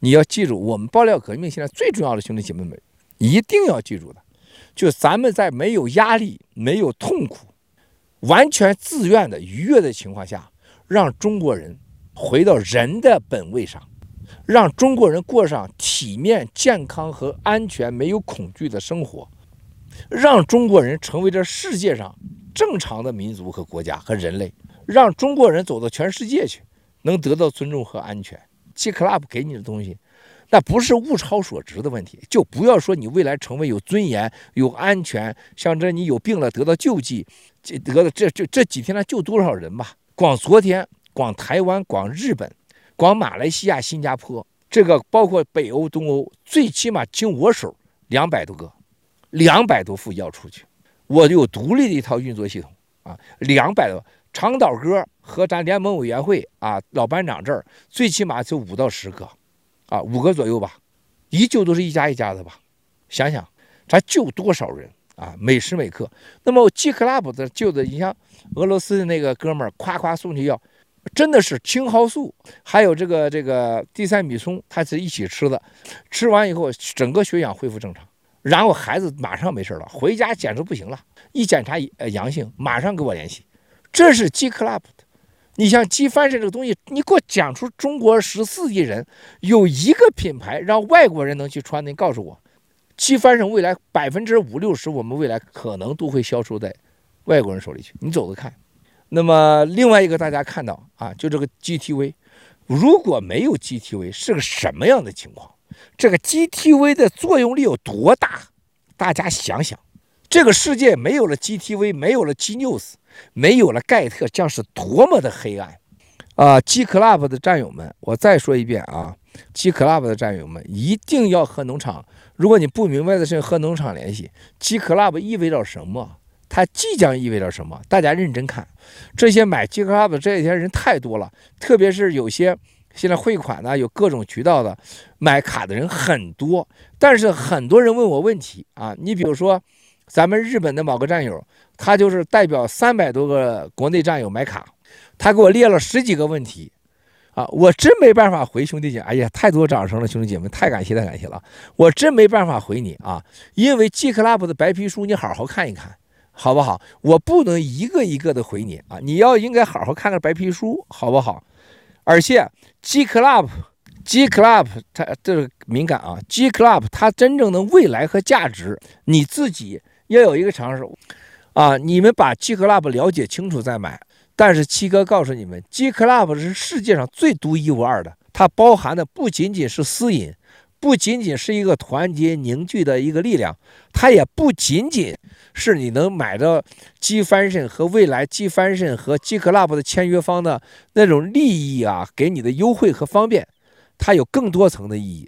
你要记住，我们爆料革命现在最重要的兄弟姐妹们，一定要记住的，就咱们在没有压力、没有痛苦、完全自愿的愉悦的情况下，让中国人回到人的本位上，让中国人过上体面、健康和安全、没有恐惧的生活，让中国人成为这世界上正常的民族和国家和人类，让中国人走到全世界去，能得到尊重和安全。G Club 给你的东西，那不是物超所值的问题，就不要说你未来成为有尊严、有安全，像这你有病了得到救济，得了这这这几天了救多少人吧？光昨天，光台湾、光日本、光马来西亚、新加坡，这个包括北欧、东欧，最起码经我手两百多个，两百多副药出去，我有独立的一套运作系统啊，两百多。长岛哥和咱联盟委员会啊，老班长这儿最起码就五到十个，啊，五个左右吧，一救都是一家一家的吧，想想咱救多少人啊，每时每刻。那么 G Club 的救的，你像俄罗斯的那个哥们儿，夸夸送去药，真的是青蒿素，还有这个这个地塞米松，他是一起吃的，吃完以后整个血氧恢复正常，然后孩子马上没事了，回家简直不行了，一检查阳性，马上给我联系。这是 G Club 的，你像鸡翻身这个东西，你给我讲出中国十四亿人有一个品牌让外国人能去穿的，你告诉我，鸡翻身未来百分之五六十，我们未来可能都会销售在外国人手里去，你走着看。那么另外一个大家看到啊，就这个 GTV，如果没有 GTV 是个什么样的情况？这个 GTV 的作用力有多大？大家想想，这个世界没有了 GTV，没有了 G News。没有了盖特，将是多么的黑暗啊！G Club 的战友们，我再说一遍啊，G Club 的战友们一定要和农场。如果你不明白的是和农场联系，G Club 意味着什么？它即将意味着什么？大家认真看，这些买 G Club 的这些人太多了，特别是有些现在汇款呢，有各种渠道的买卡的人很多，但是很多人问我问题啊，你比如说。咱们日本的某个战友，他就是代表三百多个国内战友买卡，他给我列了十几个问题，啊，我真没办法回兄弟姐，哎呀，太多掌声了，兄弟姐妹，太感谢太感谢了，我真没办法回你啊，因为 G Club 的白皮书你好好看一看，好不好？我不能一个一个的回你啊，你要应该好好看看白皮书，好不好？而且 G Club。G Club 它这个敏感啊，G Club 它真正的未来和价值，你自己要有一个常识啊。你们把 G Club 了解清楚再买。但是七哥告诉你们，G Club 是世界上最独一无二的，它包含的不仅仅是私隐，不仅仅是一个团结凝聚的一个力量，它也不仅仅是你能买到 G Fashion 和未来 G Fashion 和 G Club 的签约方的那种利益啊，给你的优惠和方便。它有更多层的意义。